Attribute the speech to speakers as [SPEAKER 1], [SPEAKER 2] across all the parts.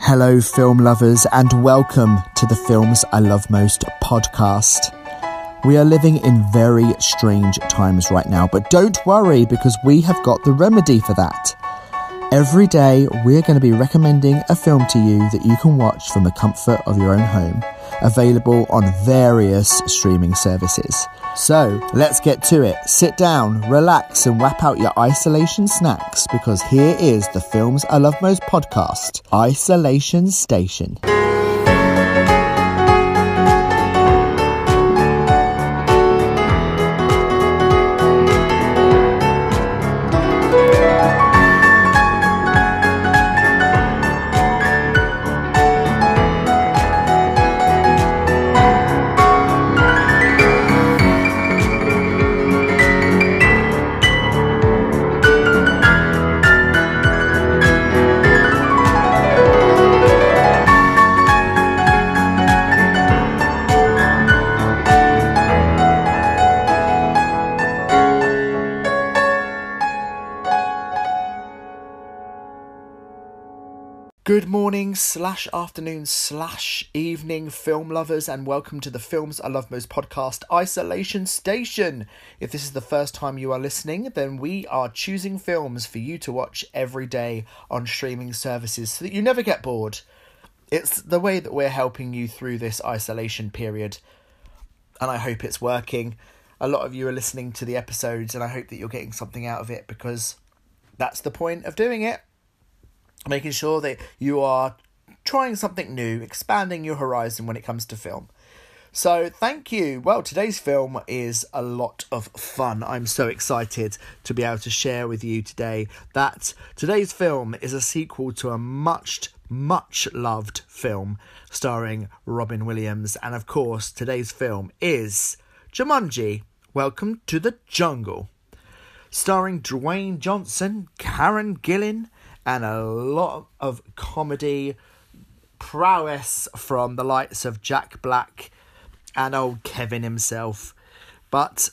[SPEAKER 1] Hello, film lovers, and welcome to the Films I Love Most podcast. We are living in very strange times right now, but don't worry because we have got the remedy for that. Every day, we're going to be recommending a film to you that you can watch from the comfort of your own home, available on various streaming services. So, let's get to it. Sit down, relax, and wrap out your isolation snacks because here is the Films I Love Most podcast Isolation Station. Good morning, slash afternoon, slash evening, film lovers, and welcome to the Films I Love Most podcast, Isolation Station. If this is the first time you are listening, then we are choosing films for you to watch every day on streaming services so that you never get bored. It's the way that we're helping you through this isolation period, and I hope it's working. A lot of you are listening to the episodes, and I hope that you're getting something out of it because that's the point of doing it making sure that you are trying something new, expanding your horizon when it comes to film. So, thank you. Well, today's film is a lot of fun. I'm so excited to be able to share with you today that today's film is a sequel to a much, much loved film starring Robin Williams. And of course, today's film is Jumanji Welcome to the Jungle. Starring Dwayne Johnson, Karen Gillan, and a lot of comedy prowess from the likes of Jack Black and old Kevin himself. But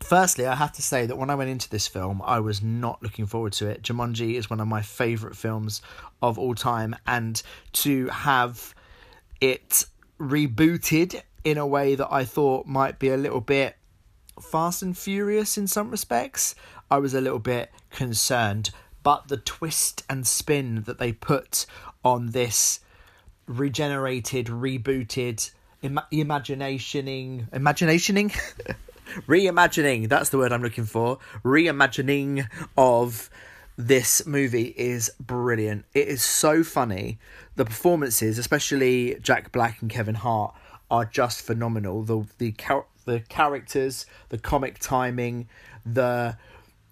[SPEAKER 1] firstly, I have to say that when I went into this film, I was not looking forward to it. Jumanji is one of my favourite films of all time, and to have it rebooted in a way that I thought might be a little bit fast and furious in some respects, I was a little bit concerned but the twist and spin that they put on this regenerated, rebooted, Im- imaginationing, imaginationing, reimagining. That's the word I'm looking for. Reimagining of this movie is brilliant. It is so funny. The performances, especially Jack Black and Kevin Hart, are just phenomenal. The the char- the characters, the comic timing, the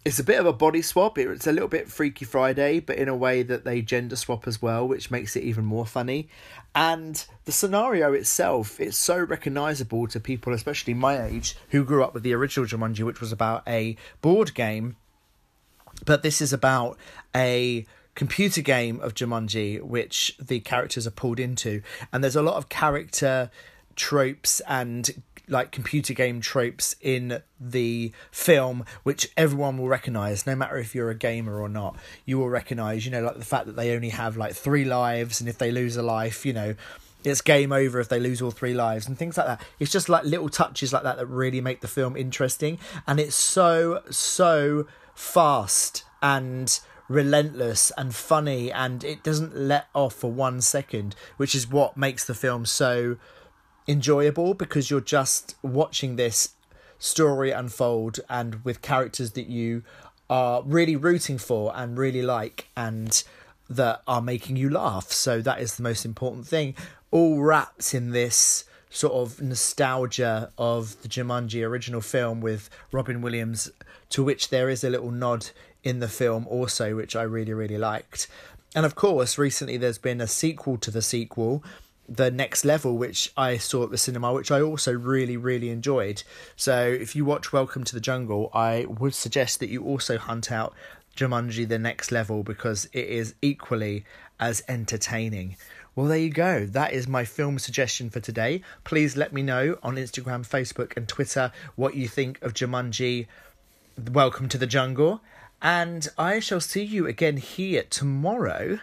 [SPEAKER 1] it's a bit of a body swap. It's a little bit Freaky Friday, but in a way that they gender swap as well, which makes it even more funny. And the scenario itself, it's so recognizable to people, especially my age, who grew up with the original Jumanji, which was about a board game. But this is about a computer game of Jumanji, which the characters are pulled into. And there's a lot of character tropes and like computer game tropes in the film which everyone will recognize no matter if you're a gamer or not. You will recognize you know like the fact that they only have like three lives and if they lose a life you know it's game over if they lose all three lives and things like that. It's just like little touches like that that really make the film interesting and it's so so fast and relentless and funny and it doesn't let off for one second which is what makes the film so enjoyable because you're just watching this story unfold and with characters that you are really rooting for and really like and that are making you laugh. So that is the most important thing. All wrapped in this sort of nostalgia of the Jumanji original film with Robin Williams, to which there is a little nod in the film also, which I really, really liked. And of course, recently there's been a sequel to the sequel, the next level which i saw at the cinema which i also really really enjoyed. So if you watch welcome to the jungle i would suggest that you also hunt out jumanji the next level because it is equally as entertaining. Well there you go. That is my film suggestion for today. Please let me know on instagram facebook and twitter what you think of jumanji welcome to the jungle. And i shall see you again here tomorrow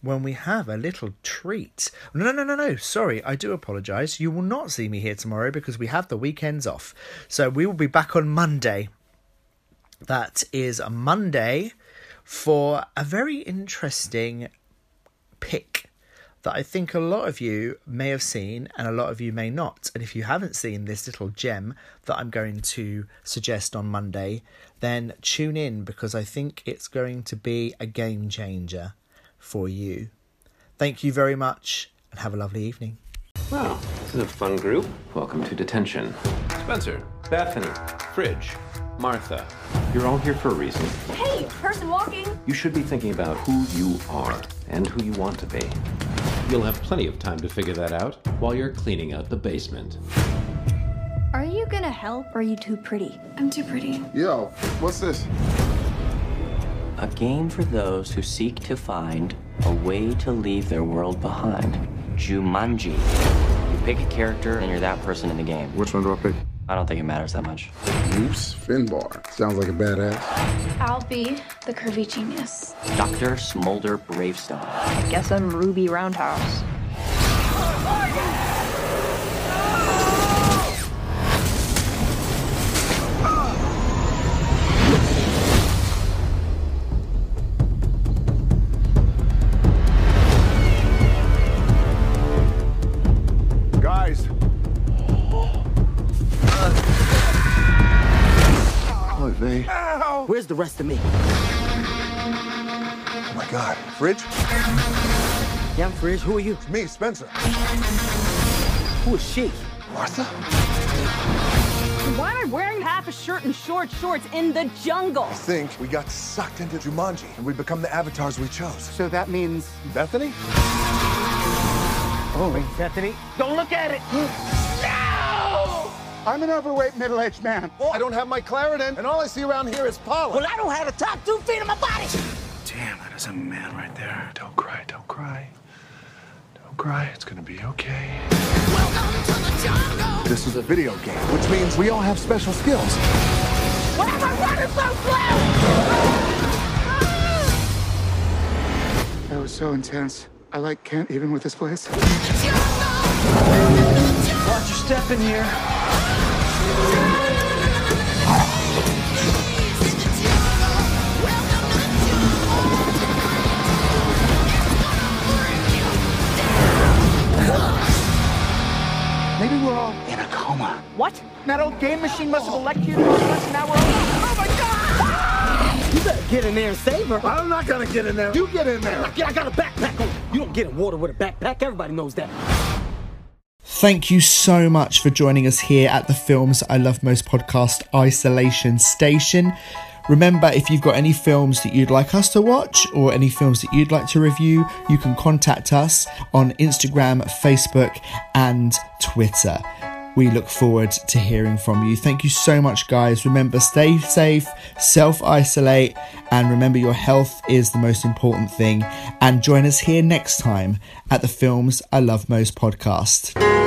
[SPEAKER 1] when we have a little treat. No, no, no, no. Sorry, I do apologise. You will not see me here tomorrow because we have the weekends off. So we will be back on Monday. That is a Monday for a very interesting pick that I think a lot of you may have seen and a lot of you may not. And if you haven't seen this little gem that I'm going to suggest on Monday, then tune in because I think it's going to be a game changer for you. Thank you very much and have a lovely evening.
[SPEAKER 2] Wow, this is a fun group. Welcome to detention. Spencer, Bethany, Fridge, Martha. You're all here for a reason.
[SPEAKER 3] Hey, person walking.
[SPEAKER 2] You should be thinking about who you are and who you want to be. You'll have plenty of time to figure that out while you're cleaning out the basement.
[SPEAKER 3] Are you gonna help or are you too pretty?
[SPEAKER 4] I'm too pretty.
[SPEAKER 5] Yo, what's this?
[SPEAKER 6] A game for those who seek to find a way to leave their world behind. Jumanji. You pick a character and you're that person in the game.
[SPEAKER 5] Which one do I pick?
[SPEAKER 6] I don't think it matters that much.
[SPEAKER 5] Bruce Finbar. Sounds like a badass.
[SPEAKER 4] I'll be the curvy genius.
[SPEAKER 6] Dr. Smolder Bravestone.
[SPEAKER 3] I guess I'm Ruby Roundhouse.
[SPEAKER 5] They.
[SPEAKER 7] Where's the rest of me?
[SPEAKER 5] Oh my God. Fridge?
[SPEAKER 7] Yeah, I'm Fridge. Who are you?
[SPEAKER 5] It's me, Spencer.
[SPEAKER 7] Who is she?
[SPEAKER 5] Martha?
[SPEAKER 8] Why am I wearing half a shirt and short shorts in the jungle?
[SPEAKER 5] I think we got sucked into Jumanji and we become the avatars we chose.
[SPEAKER 7] So that means.
[SPEAKER 5] Bethany?
[SPEAKER 7] Oh, wait, Bethany. Don't look at it!
[SPEAKER 9] I'm an overweight middle-aged man.
[SPEAKER 5] I don't have my Claritin, and all I see around here is pollen.
[SPEAKER 7] Well, I don't have the top two feet of my body!
[SPEAKER 10] Damn, that is a man right there. Don't cry, don't cry. Don't cry, it's gonna be okay. Welcome to the jungle.
[SPEAKER 5] This is a video game, which means we all have special skills.
[SPEAKER 7] Why am I running so slow?
[SPEAKER 9] That was so intense. I like can't even with this place.
[SPEAKER 7] Watch your step in here.
[SPEAKER 9] Maybe we're all in a coma.
[SPEAKER 7] What? That old game machine must have electrocuted us and now we're all. Oh my god! You better get in there and save her.
[SPEAKER 9] I'm not gonna get in there. You get in there.
[SPEAKER 7] I got a backpack on. You don't get in water with a backpack. Everybody knows that.
[SPEAKER 1] Thank you so much for joining us here at the Films I Love Most podcast Isolation Station. Remember, if you've got any films that you'd like us to watch or any films that you'd like to review, you can contact us on Instagram, Facebook, and Twitter. We look forward to hearing from you. Thank you so much, guys. Remember, stay safe, self isolate, and remember your health is the most important thing. And join us here next time at the Films I Love Most podcast.